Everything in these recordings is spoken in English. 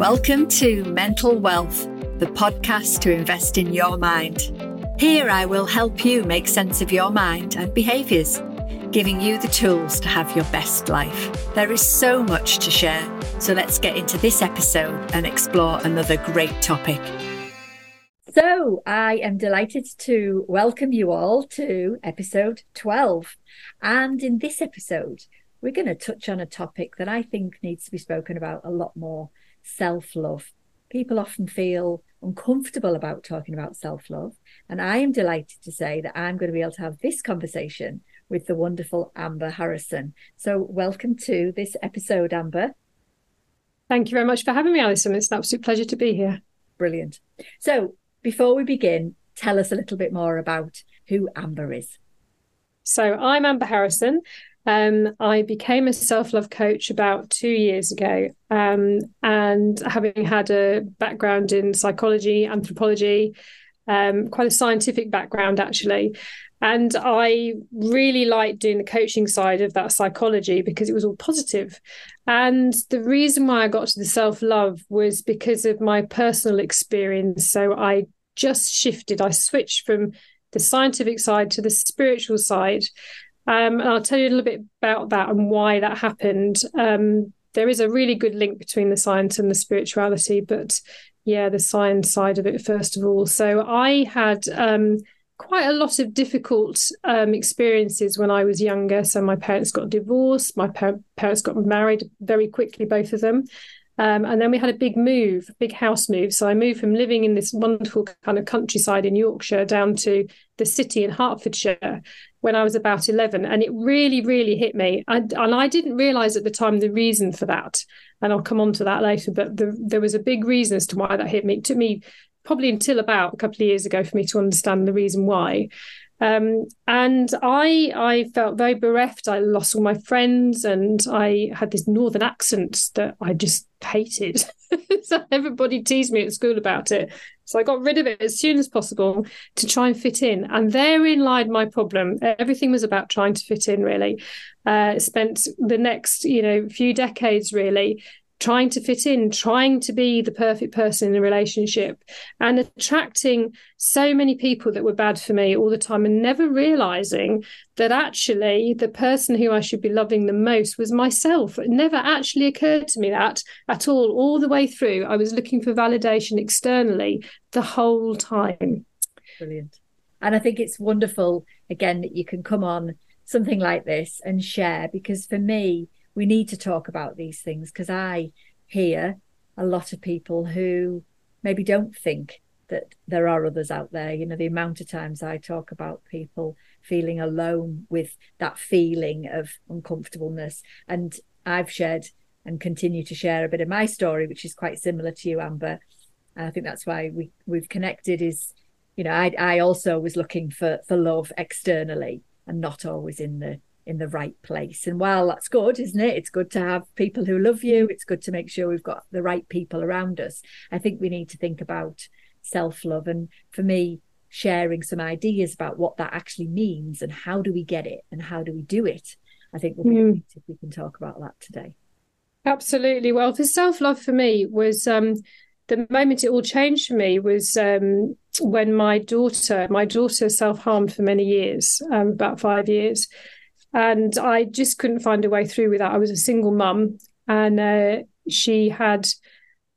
Welcome to Mental Wealth, the podcast to invest in your mind. Here I will help you make sense of your mind and behaviours, giving you the tools to have your best life. There is so much to share, so let's get into this episode and explore another great topic. So, I am delighted to welcome you all to episode 12. And in this episode, we're going to touch on a topic that I think needs to be spoken about a lot more self love. People often feel uncomfortable about talking about self love. And I am delighted to say that I'm going to be able to have this conversation with the wonderful Amber Harrison. So, welcome to this episode, Amber. Thank you very much for having me, Alison. It's an absolute pleasure to be here. Brilliant. So, before we begin, tell us a little bit more about who Amber is. So, I'm Amber Harrison. Um, I became a self love coach about two years ago. Um, and having had a background in psychology, anthropology, um, quite a scientific background actually. And I really liked doing the coaching side of that psychology because it was all positive. And the reason why I got to the self love was because of my personal experience. So I just shifted, I switched from the scientific side to the spiritual side. Um, and I'll tell you a little bit about that and why that happened. Um, there is a really good link between the science and the spirituality, but yeah, the science side of it first of all. So I had um, quite a lot of difficult um, experiences when I was younger. So my parents got divorced, my par- parents got married very quickly, both of them. Um, and then we had a big move, a big house move. So I moved from living in this wonderful kind of countryside in Yorkshire down to the city in Hertfordshire when I was about 11. And it really, really hit me. I, and I didn't realize at the time the reason for that. And I'll come on to that later. But the, there was a big reason as to why that hit me. It took me probably until about a couple of years ago for me to understand the reason why. Um, and I I felt very bereft. I lost all my friends, and I had this northern accent that I just hated. so everybody teased me at school about it. So I got rid of it as soon as possible to try and fit in. And therein lied my problem. Everything was about trying to fit in. Really, uh, spent the next you know few decades really trying to fit in, trying to be the perfect person in a relationship, and attracting so many people that were bad for me all the time, and never realizing that actually the person who I should be loving the most was myself. It never actually occurred to me that at all, all the way through. I was looking for validation externally the whole time. Brilliant. And I think it's wonderful, again, that you can come on something like this and share because for me, we need to talk about these things because I hear a lot of people who maybe don't think that there are others out there. You know, the amount of times I talk about people feeling alone with that feeling of uncomfortableness. And I've shared and continue to share a bit of my story, which is quite similar to you, Amber. And I think that's why we we've connected. Is you know, I I also was looking for for love externally and not always in the in the right place. And while that's good, isn't it? It's good to have people who love you. It's good to make sure we've got the right people around us. I think we need to think about self love. And for me, sharing some ideas about what that actually means and how do we get it and how do we do it, I think will be mm. if we can talk about that today. Absolutely. Well, for self love for me was um, the moment it all changed for me was um, when my daughter, my daughter self harmed for many years, um, about five years and I just couldn't find a way through with that. I was a single mum, and uh, she had.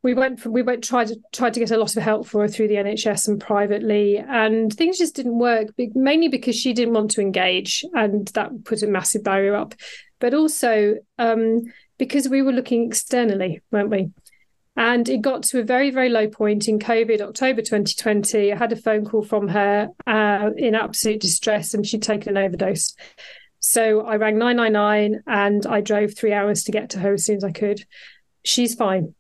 We went from, we went tried to tried to get a lot of help for her through the NHS and privately, and things just didn't work. Mainly because she didn't want to engage, and that put a massive barrier up. But also um, because we were looking externally, weren't we? And it got to a very, very low point in COVID, October 2020. I had a phone call from her uh, in absolute distress, and she'd taken an overdose. So I rang 999 and I drove three hours to get to her as soon as I could. She's fine.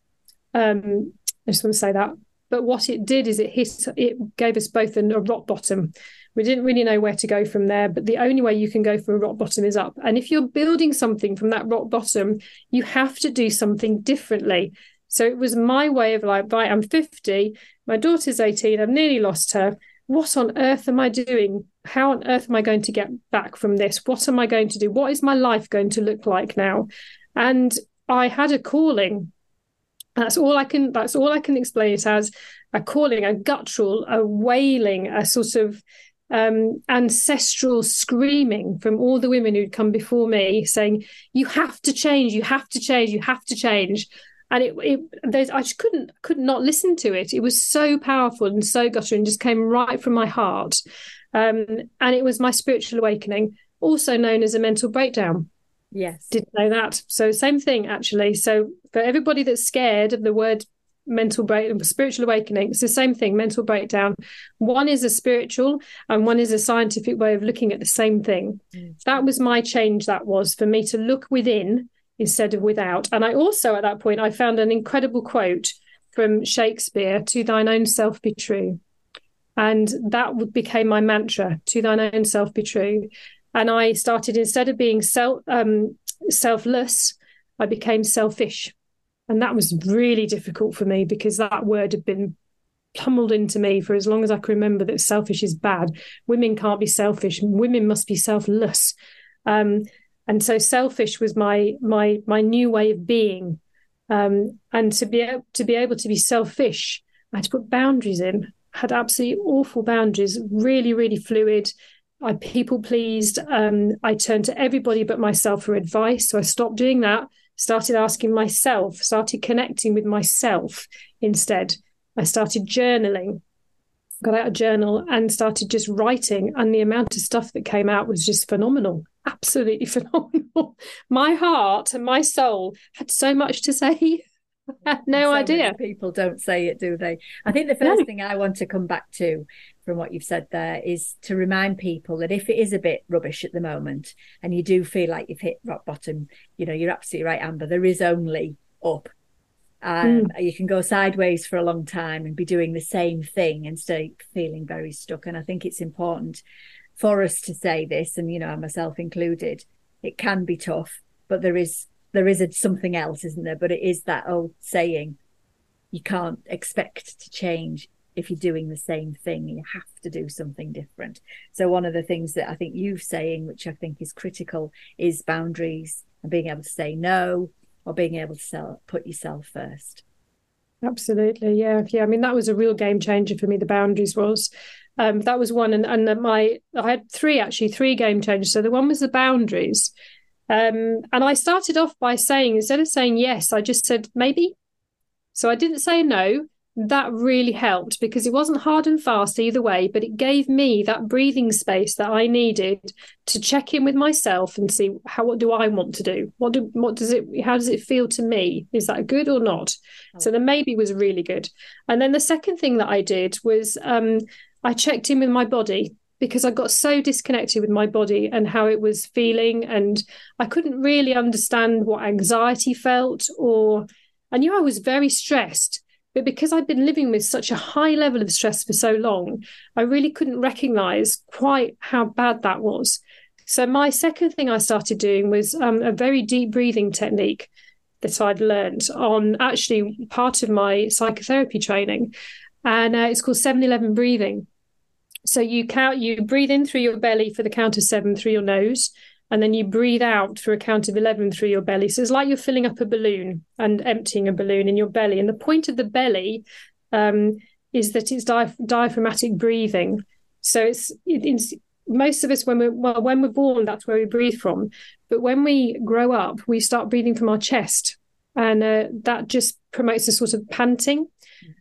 Um, I just want to say that. But what it did is it hit, it gave us both a, a rock bottom. We didn't really know where to go from there, but the only way you can go from a rock bottom is up. And if you're building something from that rock bottom, you have to do something differently. So it was my way of like, right, I'm 50, my daughter's 18, I've nearly lost her what on earth am I doing? How on earth am I going to get back from this? What am I going to do? What is my life going to look like now? And I had a calling That's all I can. That's all I can explain it as a calling, a guttural, a wailing, a sort of um, ancestral screaming from all the women who'd come before me, saying, "You have to change. You have to change. You have to change." And it, it I just couldn't, could not listen to it. It was so powerful and so guttering, and just came right from my heart. Um, and it was my spiritual awakening, also known as a mental breakdown. Yes. Didn't know that. So same thing actually. So for everybody that's scared of the word mental break spiritual awakening it's the same thing mental breakdown one is a spiritual and one is a scientific way of looking at the same thing mm. that was my change that was for me to look within instead of without and i also at that point i found an incredible quote from shakespeare to thine own self be true and that became my mantra to thine own self be true and I started instead of being self um, selfless, I became selfish, and that was really difficult for me because that word had been pummeled into me for as long as I can remember that selfish is bad. Women can't be selfish. Women must be selfless. Um, and so selfish was my my my new way of being. Um, and to be able to be able to be selfish, I had to put boundaries in. Had absolutely awful boundaries, really, really fluid. I people pleased. Um, I turned to everybody but myself for advice. So I stopped doing that, started asking myself, started connecting with myself instead. I started journaling, got out a journal and started just writing. And the amount of stuff that came out was just phenomenal, absolutely phenomenal. my heart and my soul had so much to say. I had no so idea. People don't say it, do they? I think the first no. thing I want to come back to from what you've said there is to remind people that if it is a bit rubbish at the moment and you do feel like you've hit rock bottom, you know, you're absolutely right, Amber. There is only up. Um, mm. You can go sideways for a long time and be doing the same thing and stay feeling very stuck. And I think it's important for us to say this, and you know, myself included. It can be tough, but there is there is a, something else, isn't there? But it is that old saying: you can't expect to change if you're doing the same thing you have to do something different so one of the things that i think you're saying which i think is critical is boundaries and being able to say no or being able to sell, put yourself first absolutely yeah yeah. I mean that was a real game changer for me the boundaries was. Um, that was one and, and my i had three actually three game changers. So the one was the boundaries. Um, and i started off by saying instead of saying yes i just said maybe. So i didn't say no that really helped because it wasn't hard and fast either way, but it gave me that breathing space that I needed to check in with myself and see how what do I want to do? What do what does it how does it feel to me? Is that good or not? So the maybe was really good. And then the second thing that I did was um, I checked in with my body because I got so disconnected with my body and how it was feeling and I couldn't really understand what anxiety felt or I knew I was very stressed but because I'd been living with such a high level of stress for so long, I really couldn't recognize quite how bad that was. So, my second thing I started doing was um, a very deep breathing technique that I'd learned on actually part of my psychotherapy training. And uh, it's called 7 Eleven breathing. So, you count, you breathe in through your belly for the count of seven through your nose and then you breathe out through a count of 11 through your belly. So it's like you're filling up a balloon and emptying a balloon in your belly. And the point of the belly um, is that it's di- diaphragmatic breathing. So it's, it, it's most of us when we're well when we're born that's where we breathe from but when we grow up we start breathing from our chest and uh, that just promotes a sort of panting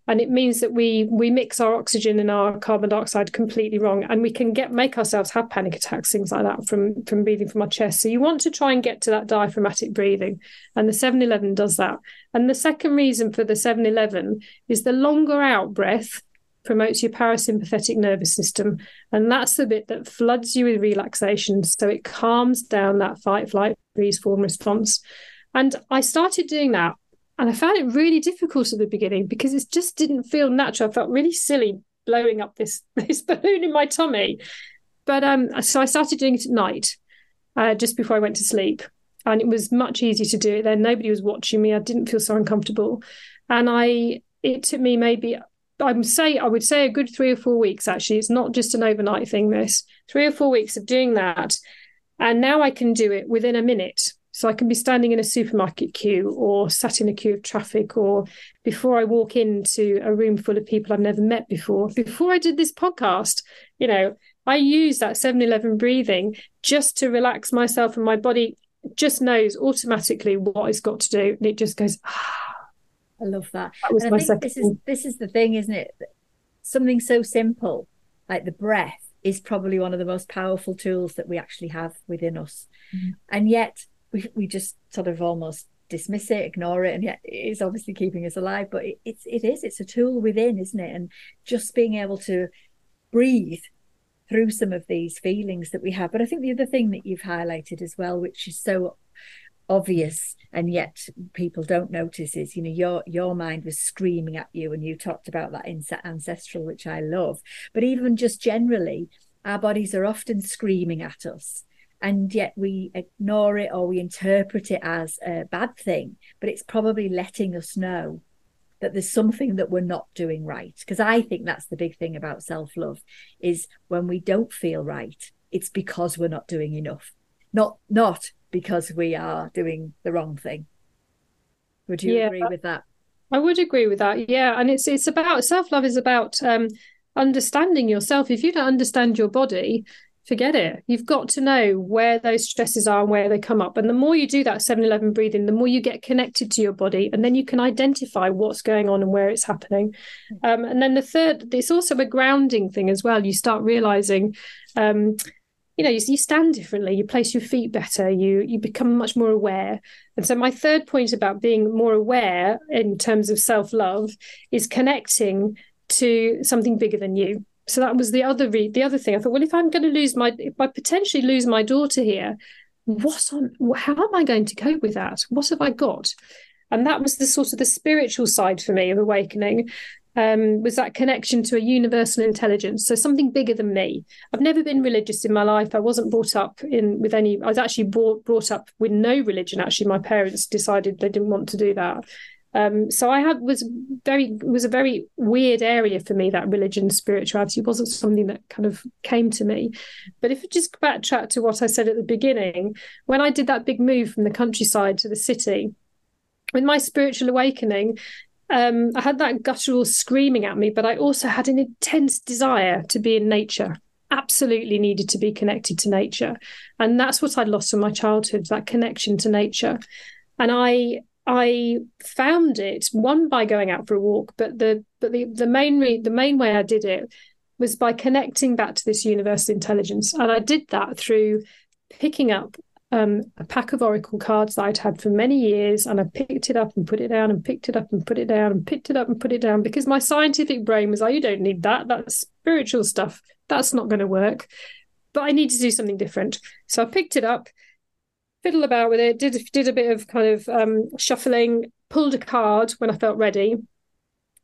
and it means that we we mix our oxygen and our carbon dioxide completely wrong. And we can get make ourselves have panic attacks things like that from from breathing from our chest. So you want to try and get to that diaphragmatic breathing. And the 711 does that. And the second reason for the 711 is the longer out breath promotes your parasympathetic nervous system. And that's the bit that floods you with relaxation. So it calms down that fight flight freeze fawn response. And i started doing that and I found it really difficult at the beginning because it just didn't feel natural. I felt really silly blowing up this this balloon in my tummy. But um, so I started doing it at night, uh, just before I went to sleep, and it was much easier to do it then. Nobody was watching me. I didn't feel so uncomfortable, and I it took me maybe I would say I would say a good three or four weeks. Actually, it's not just an overnight thing. This three or four weeks of doing that, and now I can do it within a minute So I can be standing in a supermarket queue or sat in a queue of traffic or before I walk into a room full of people I've never met before. Before I did this podcast, you know, I use that 7 Eleven breathing just to relax myself and my body just knows automatically what it's got to do. And it just goes, ah. I love that. that was and I think second. this is this is the thing, isn't it? Something so simple like the breath is probably one of the most powerful tools that we actually have within us. Mm-hmm. And yet we, we just sort of almost dismiss it, ignore it, and yet it is obviously keeping us alive. But it, it's it is it's a tool within, isn't it? And just being able to breathe through some of these feelings that we have. But I think the other thing that you've highlighted as well, which is so obvious and yet people don't notice is you know your your mind was screaming at you and you talked about that ancestral which i love but even just generally our bodies are often screaming at us and yet we ignore it or we interpret it as a bad thing but it's probably letting us know that there's something that we're not doing right. Because i think that's the big thing about self-love is when we don't feel right it's because we're not doing enough. Not not because we are doing the wrong thing. Would you yeah, agree with that? I would agree with that yeah. And it's it's about self-love is about um understanding yourself. If you don't understand your body forget it. You've got to know where those stresses are and where they come up. And the more you do that 7 Eleven breathing, the more you get connected to your body. And then you can identify what's going on and where it's happening. Um, and then the third, it's also a grounding thing as well. You start realizing, um, you know, you, you stand differently, you place your feet better, you you become much more aware. And so my third point about being more aware in terms of self-love is connecting to something bigger than you so that was the other re- the other thing. I thought, well, if I'm going to lose my, if I potentially lose my daughter here, what on, how am I going to cope with that? What have I got? And that was the sort of the spiritual side for me of awakening. Um, was that connection to a universal intelligence, so something bigger than me. I've never been religious in my life. I wasn't brought up in with any. I was actually brought brought up with no religion. Actually, my parents decided they didn't want to do that. Um, so I had was very was a very weird area for me. That religion, spirituality wasn't something that kind of came to me. But if you just backtrack to what I said at the beginning, when I did that big move from the countryside to the city, with my spiritual awakening, um, I had that guttural screaming at me, but I also had an intense desire to be in nature. Absolutely needed to be connected to nature, and that's what I'd lost from my childhood. That connection to nature, and I I found it one by going out for a walk, but the but the the main re- the main way I did it was by connecting back to this universal intelligence, and I did that through picking up um, a pack of oracle cards that I'd had for many years, and I picked it up and put it down, and picked it up and put it down, and picked it up and put it down because my scientific brain was like, "You don't need that. That's spiritual stuff. That's not going to work." But I need to do something different, so I picked it up fiddled about with it, did did a bit of kind of um, shuffling, pulled a card when I felt ready,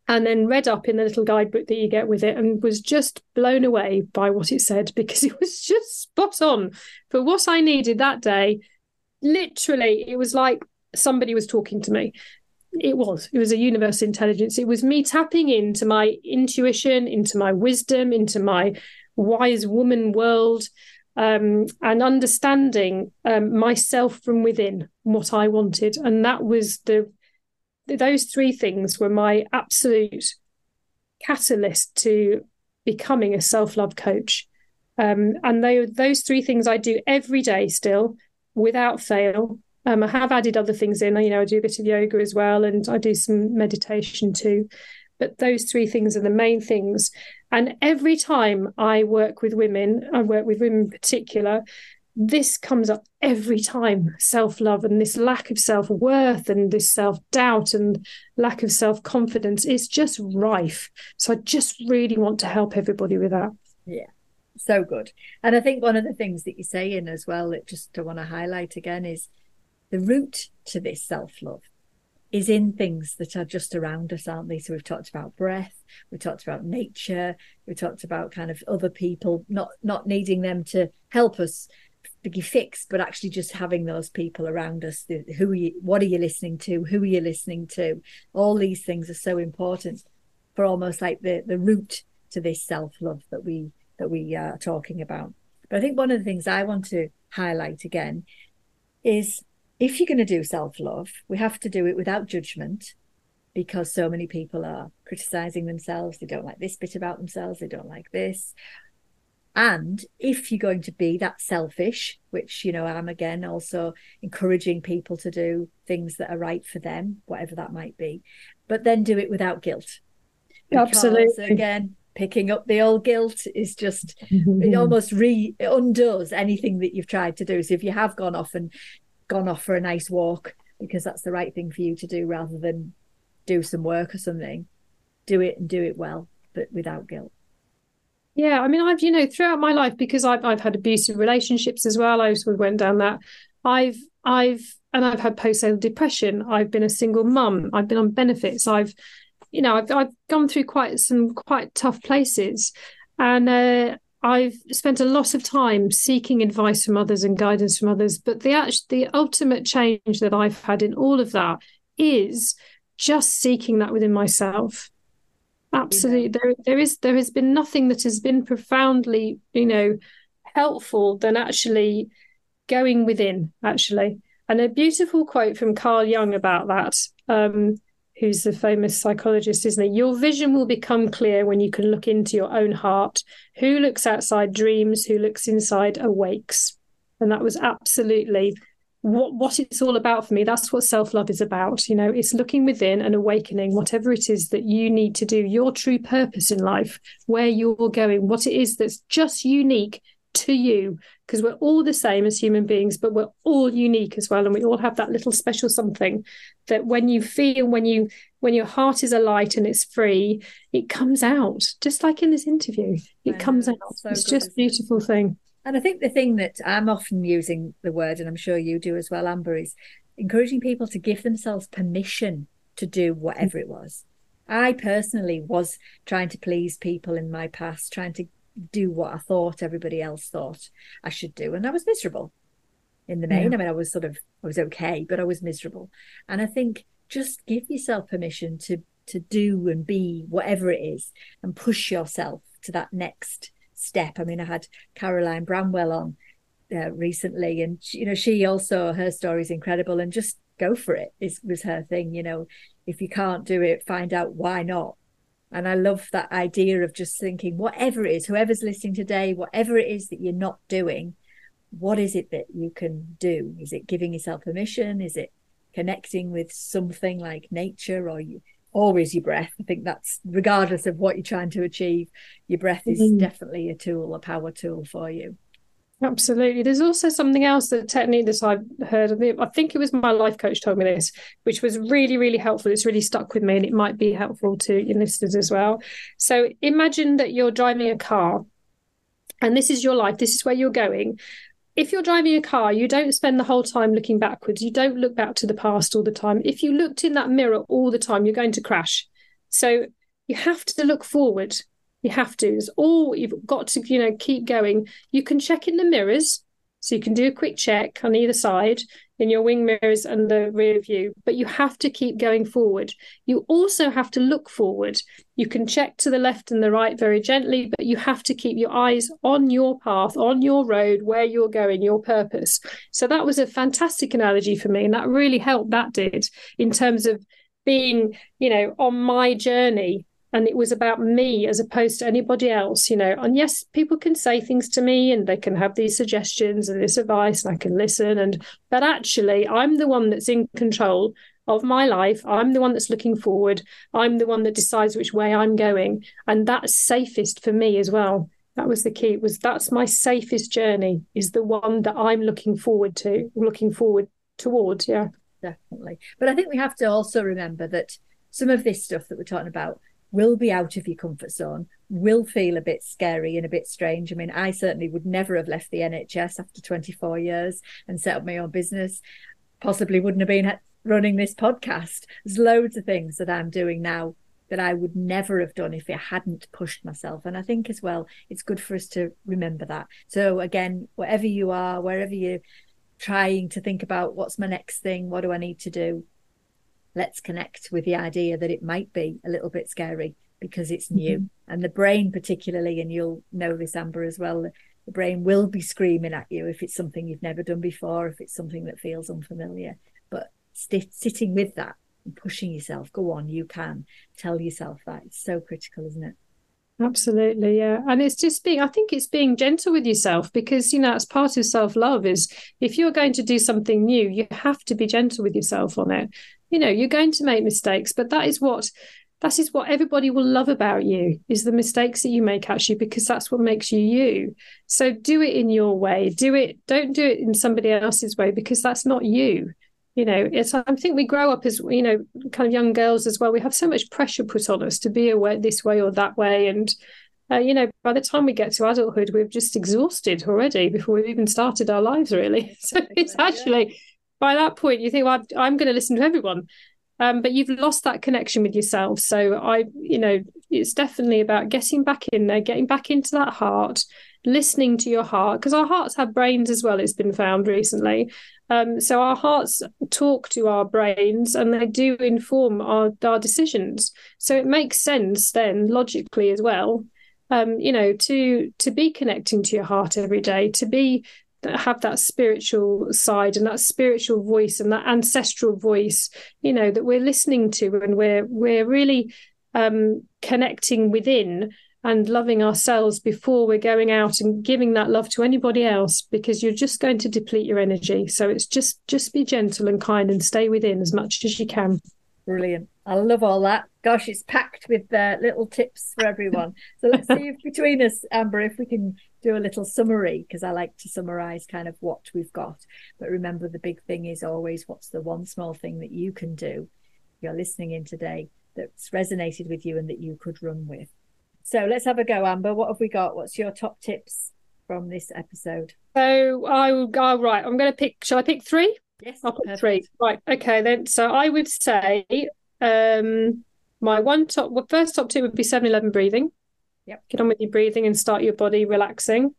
and then read up in the little guidebook that you get with it, and was just blown away by what it said because it was just spot on for what I needed that day. Literally, it was like somebody was talking to me. It was. It was a universal intelligence. It was me tapping into my intuition, into my wisdom, into my wise woman world um, and understanding um, myself from within, what I wanted, and that was the those three things were my absolute catalyst to becoming a self love coach. Um, and they, those three things I do every day still, without fail. Um, I have added other things in. You know, I do a bit of yoga as well, and I do some meditation too. But those three things are the main things. And every time I work with women, I work with women in particular, this comes up every time self love and this lack of self worth and this self doubt and lack of self confidence is just rife. So I just really want to help everybody with that. Yeah, so good. And I think one of the things that you're saying as well, that just I want to highlight again is the root to this self love is in things that are just around us, aren't they? So we've talked about breath, we talked about nature, we talked about kind of other people, not not needing them to help us be fixed, but actually just having those people around us. Who are you, what are you listening to? Who are you listening to? All these things are so important for almost like the the root to this self love that we that we are talking about. But I think one of the things I want to highlight again is if you're going to do self love, we have to do it without judgment because so many people are criticizing themselves. They don't like this bit about themselves. They don't like this. And if you're going to be that selfish, which, you know, I'm again also encouraging people to do things that are right for them, whatever that might be, but then do it without guilt. Because, Absolutely. Again, picking up the old guilt is just, it almost re it undoes anything that you've tried to do. So if you have gone off and gone off for a nice walk because that's the right thing for you to do rather than do some work or something, do it and do it well, but without guilt. Yeah, I mean, I've you know throughout my life because I've I've had abusive relationships as well. I sort of went down that. I've I've and I've had postnatal depression. I've been a single mum. I've been on benefits. I've you know I've I've gone through quite some quite tough places, and uh, I've spent a lot of time seeking advice from others and guidance from others. But the actual, the ultimate change that I've had in all of that is just seeking that within myself absolutely yeah. there there is there has been nothing that has been profoundly you know helpful than actually going within actually and a beautiful quote from carl jung about that um, who's the famous psychologist isn't he? Your vision will become clear when you can look into your own heart. Who looks outside dreams who looks inside awakes. And that was absolutely what what it's all about for me. That's what self-love is about you know? It's looking within and awakening whatever it is that you need to do your true purpose in life where you're going what it is that's just unique to you because we're all the same as human beings but we're all unique as well and we all have that little special something that when you feel when you when your heart is alight and it's free it comes out just like in this interview. It comes out. so it's just beautiful thing. And I think the thing that I'm often using the word, and I'm sure you do as well, Amber, is encouraging people to give themselves permission to do whatever it was. I personally was trying to please people in my past, trying to do what I thought everybody else thought I should do. And I was miserable in the main. Yeah. I mean, I was sort of, I was okay, but I was miserable. And I think just give yourself permission to to do and be whatever it is and push yourself to that next step. I mean, I had Caroline Bramwell on uh, recently, and you know, she also her story is incredible, and just go for it is was her thing. You know, if you can't do it, find out why not. And I love that idea of just thinking, whatever it is, whoever's listening today, whatever it is that you're not doing, what is it that you can do? Is it giving yourself permission? Is it connecting with something like nature or you always your breath. I think that's regardless of what you're trying to achieve, your breath is mm-hmm. definitely a tool, a power tool for you. Absolutely. There's also something else that technique that I've heard of. I think it was my life coach told me this, which was really, really helpful. It's really stuck with me and it might be helpful to your listeners as well. So imagine that you're driving a car and this is your life, this is where you're going if you're driving a car, you don't spend the whole time looking backwards. You don't look back to the past all the time. If you looked in that mirror all the time, you're going to crash. So you have to look forward. You have to. It's all you've got to, you know, keep going. You can check in the mirrors. So you can do a quick check on either side in your wing mirrors and the rear view, but you have to keep going forward. You also have to look forward. You can check to the left and the right very gently, but you have to keep your eyes on your path, on your road, where you're going, your purpose. So that was a fantastic analogy for me. And that really helped, that did, in terms of being, you know, on my journey and it was about me as opposed to anybody else you know. And yes people can say things to me and they can have these suggestions and this advice and i can listen and but actually i'm the one that's in control of my life. I'm the one that's looking forward. I'm the one that decides which way i'm going. And that's safest for me as well. That was the key. It was that's my safest journey is the one that i'm looking forward to looking forward towards yeah. Definitely. But i think we have to also remember that some of this stuff that we're talking about will be out of your comfort zone, will feel a bit scary and a bit strange. I mean, I certainly would never have left the NHS after 24 years and set up my own business. Possibly wouldn't have been running this podcast. There's loads of things that I'm doing now that I would never have done if I hadn't pushed myself. And I think as well, it's good for us to remember that. So again, wherever you are, wherever you're trying to think about what's my next thing, what do I need to do, let's connect with the idea that it might be a little bit scary because it's new. Mm-hmm. And the brain, particularly, and you'll know this, Amber, as well, the brain will be screaming at you if it's something you've never done before, if it's something that feels unfamiliar. But st- sitting with that and pushing yourself, go on, you can tell yourself that. It's so critical, isn't it? Absolutely, yeah. And it's just being, I think it's being gentle with yourself because, you know, as part of self love is if you're going to do something new, you have to be gentle with yourself on it. You know, you're going to make mistakes, but that is what that is what everybody will love about you is the mistakes that you make actually because that's what makes you you. So do it in your way. Do it don't do it in somebody else's way because that's not you. You know it's i think we grow up as you know kind of young girls as well. We have so much pressure put on us to be away this way or that way. And uh, you know by the time we get to adulthood we're just exhausted already before we've even started our lives really. So it's actually by that point you think well i'm going to listen to everyone. Um, but you've lost that connection with yourself. So i you know it's definitely about getting back in there getting back into that heart listening to your heart because our hearts have brains as well it's been found recently. Um, so our hearts talk to our brains and they do inform our, our decisions. So it makes sense then logically as well, um, you know, to to be connecting to your heart every day, to be have that spiritual side and that spiritual voice and that ancestral voice, you know, that we're listening to and we're we're really um, connecting within and loving ourselves before we're going out and giving that love to anybody else because you're just going to deplete your energy. So it's just just be gentle and kind and stay within as much as you can. Brilliant. I love all that. Gosh it's packed with uh, little tips for everyone. So let's see if between us amber if we can do a little summary because i like to summarize kind of what we've got but remember the big thing is always what's the one small thing that you can do you're listening in today that's resonated with you and that you could run with so let's have a go, Amber. What have we got? What's your top tips from this episode? So I will go right. I'm going to pick. Shall I pick three? Yes, I'll pick three. Right. Okay. Then. So I would say um, my one top. Well, first top tip would be 7-Eleven breathing. Yep. Get on with your breathing and start your body relaxing.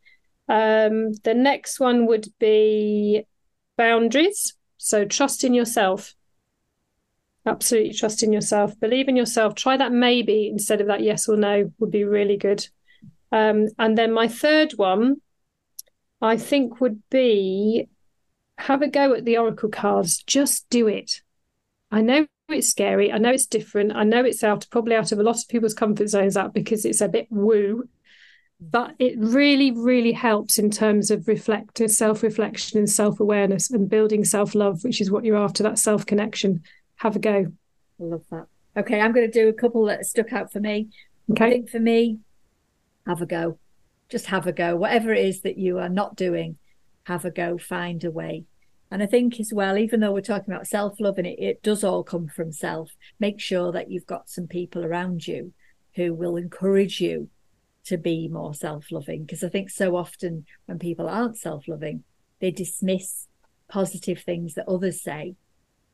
Um, the next one would be boundaries. So trust in yourself. Absolutely trust in yourself. Believe in yourself. Try that maybe instead of that yes or no would be really good. Um, and then my third one, I think, would be have a go at the oracle cards. Just do it. I know it's scary. I know it's different. I know it's out probably out of a lot of people's comfort zones that because it's a bit woo, but it really, really helps in terms of reflect, self-reflection and self-awareness and building self-love, which is what you're after, that self-connection have a go. I love that. Okay, I'm going to do a couple that stuck out for me. Okay. I think for me, have a go. Just have a go. Whatever it is that you are not doing, have a go. Find a way. And I think as well, even though we're talking about self love and it, it does all come from self, make sure that you've got some people around you who will encourage you to be more self loving. Because I think so often when people aren't self loving, they dismiss positive things that others say.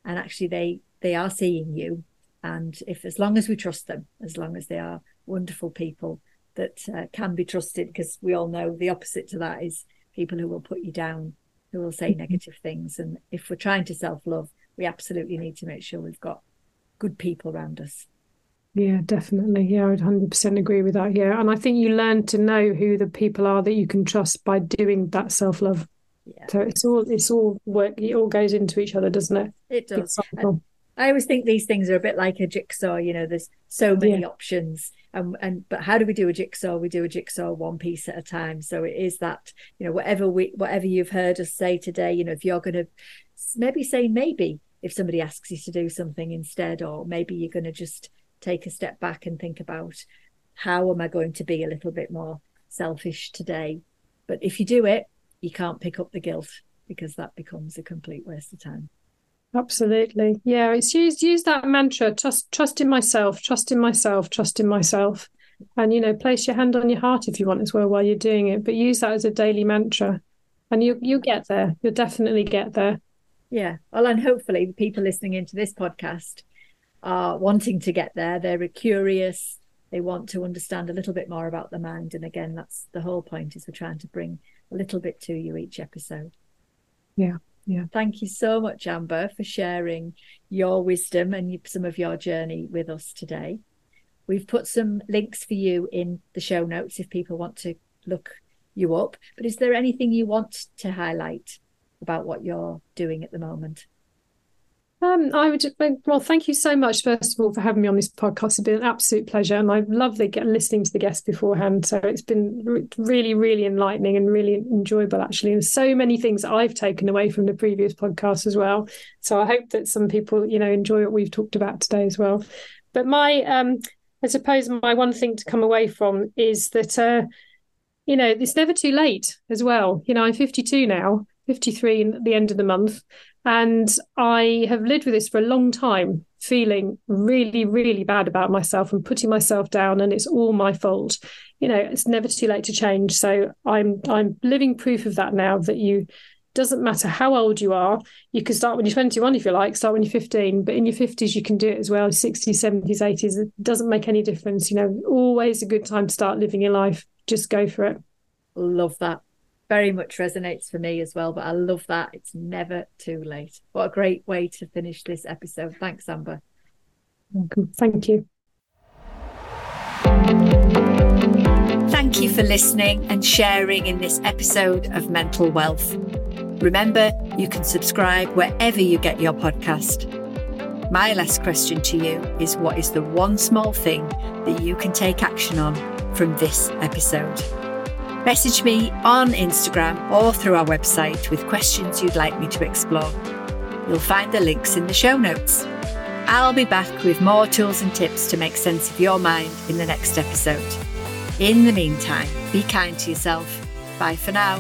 And actually, they they are seeing you and if as long as we trust them as long as they are wonderful people that uh, can be trusted because we all know the opposite to that is people who will put you down who will say mm-hmm. negative things. And if we're trying to self-love we absolutely need to make sure we've got good people around us. Yeah definitely. Yeah i would 100% agree with that. Yeah and i think you learn to know who the people are that you can trust by doing that self-love. Yeah. so it's all it's all work it all goes into each other doesn't it? It does I always think these things are a bit like a jigsaw. You know, there's so many yeah. options, and and but how do we do a jigsaw? We do a jigsaw one piece at a time. So it is that you know whatever we whatever you've heard us say today. You know, if you're going to maybe say maybe if somebody asks you to do something instead, or maybe you're going to just take a step back and think about how am I going to be a little bit more selfish today. But if you do it, you can't pick up the guilt because that becomes a complete waste of time. Absolutely. Yeah, it's use use that mantra, trust trust in myself, trust in myself, trust in myself. And you know, place your hand on your heart if you want as well while you're doing it, but use that as a daily mantra. And you you'll get there. You'll definitely get there. Yeah. Well, and hopefully the people listening into this podcast are wanting to get there. They're curious. They want to understand a little bit more about the mind. And again, that's the whole point is we're trying to bring a little bit to you each episode. Yeah. Yeah. Thank you so much, Amber, for sharing your wisdom and some of your journey with us today. We've put some links for you in the show notes if people want to look you up. But is there anything you want to highlight about what you're doing at the moment? Um, I would well, thank you so much, first of all, for having me on this podcast. It's been an absolute pleasure, and I love the, listening to the guests beforehand. So it's been re- really, really enlightening and really enjoyable, actually. And so many things I've taken away from the previous podcast as well. So I hope that some people, you know, enjoy what we've talked about today as well. But my, um, I suppose, my one thing to come away from is that, uh, you know, it's never too late as well. You know, I'm 52 now, 53 at the end of the month. And I have lived with this for a long time, feeling really, really bad about myself and putting myself down, and it's all my fault. You know, it's never too late to change. So I'm I'm living proof of that now. That you doesn't matter how old you are. You can start when you're 21 if you like, start when you're 15, but in your 50s you can do it as well. 60s, 70s, 80s. It doesn't make any difference. You know, always a good time to start living your life. Just go for it. Love that very much resonates for me as well. But I love that. It's never too late. What a great way to finish this episode. Thanks, Amber. Thank you. Thank you for listening and sharing in this episode of Mental Wealth. Remember, you can subscribe wherever you get your podcast. My last question to you is what is the one small thing that you can take action on from this episode? Message me on Instagram or through our website with questions you'd like me to explore. You'll find the links in the show notes. I'll be back with more tools and tips to make sense of your mind in the next episode. In the meantime, be kind to yourself. Bye for now.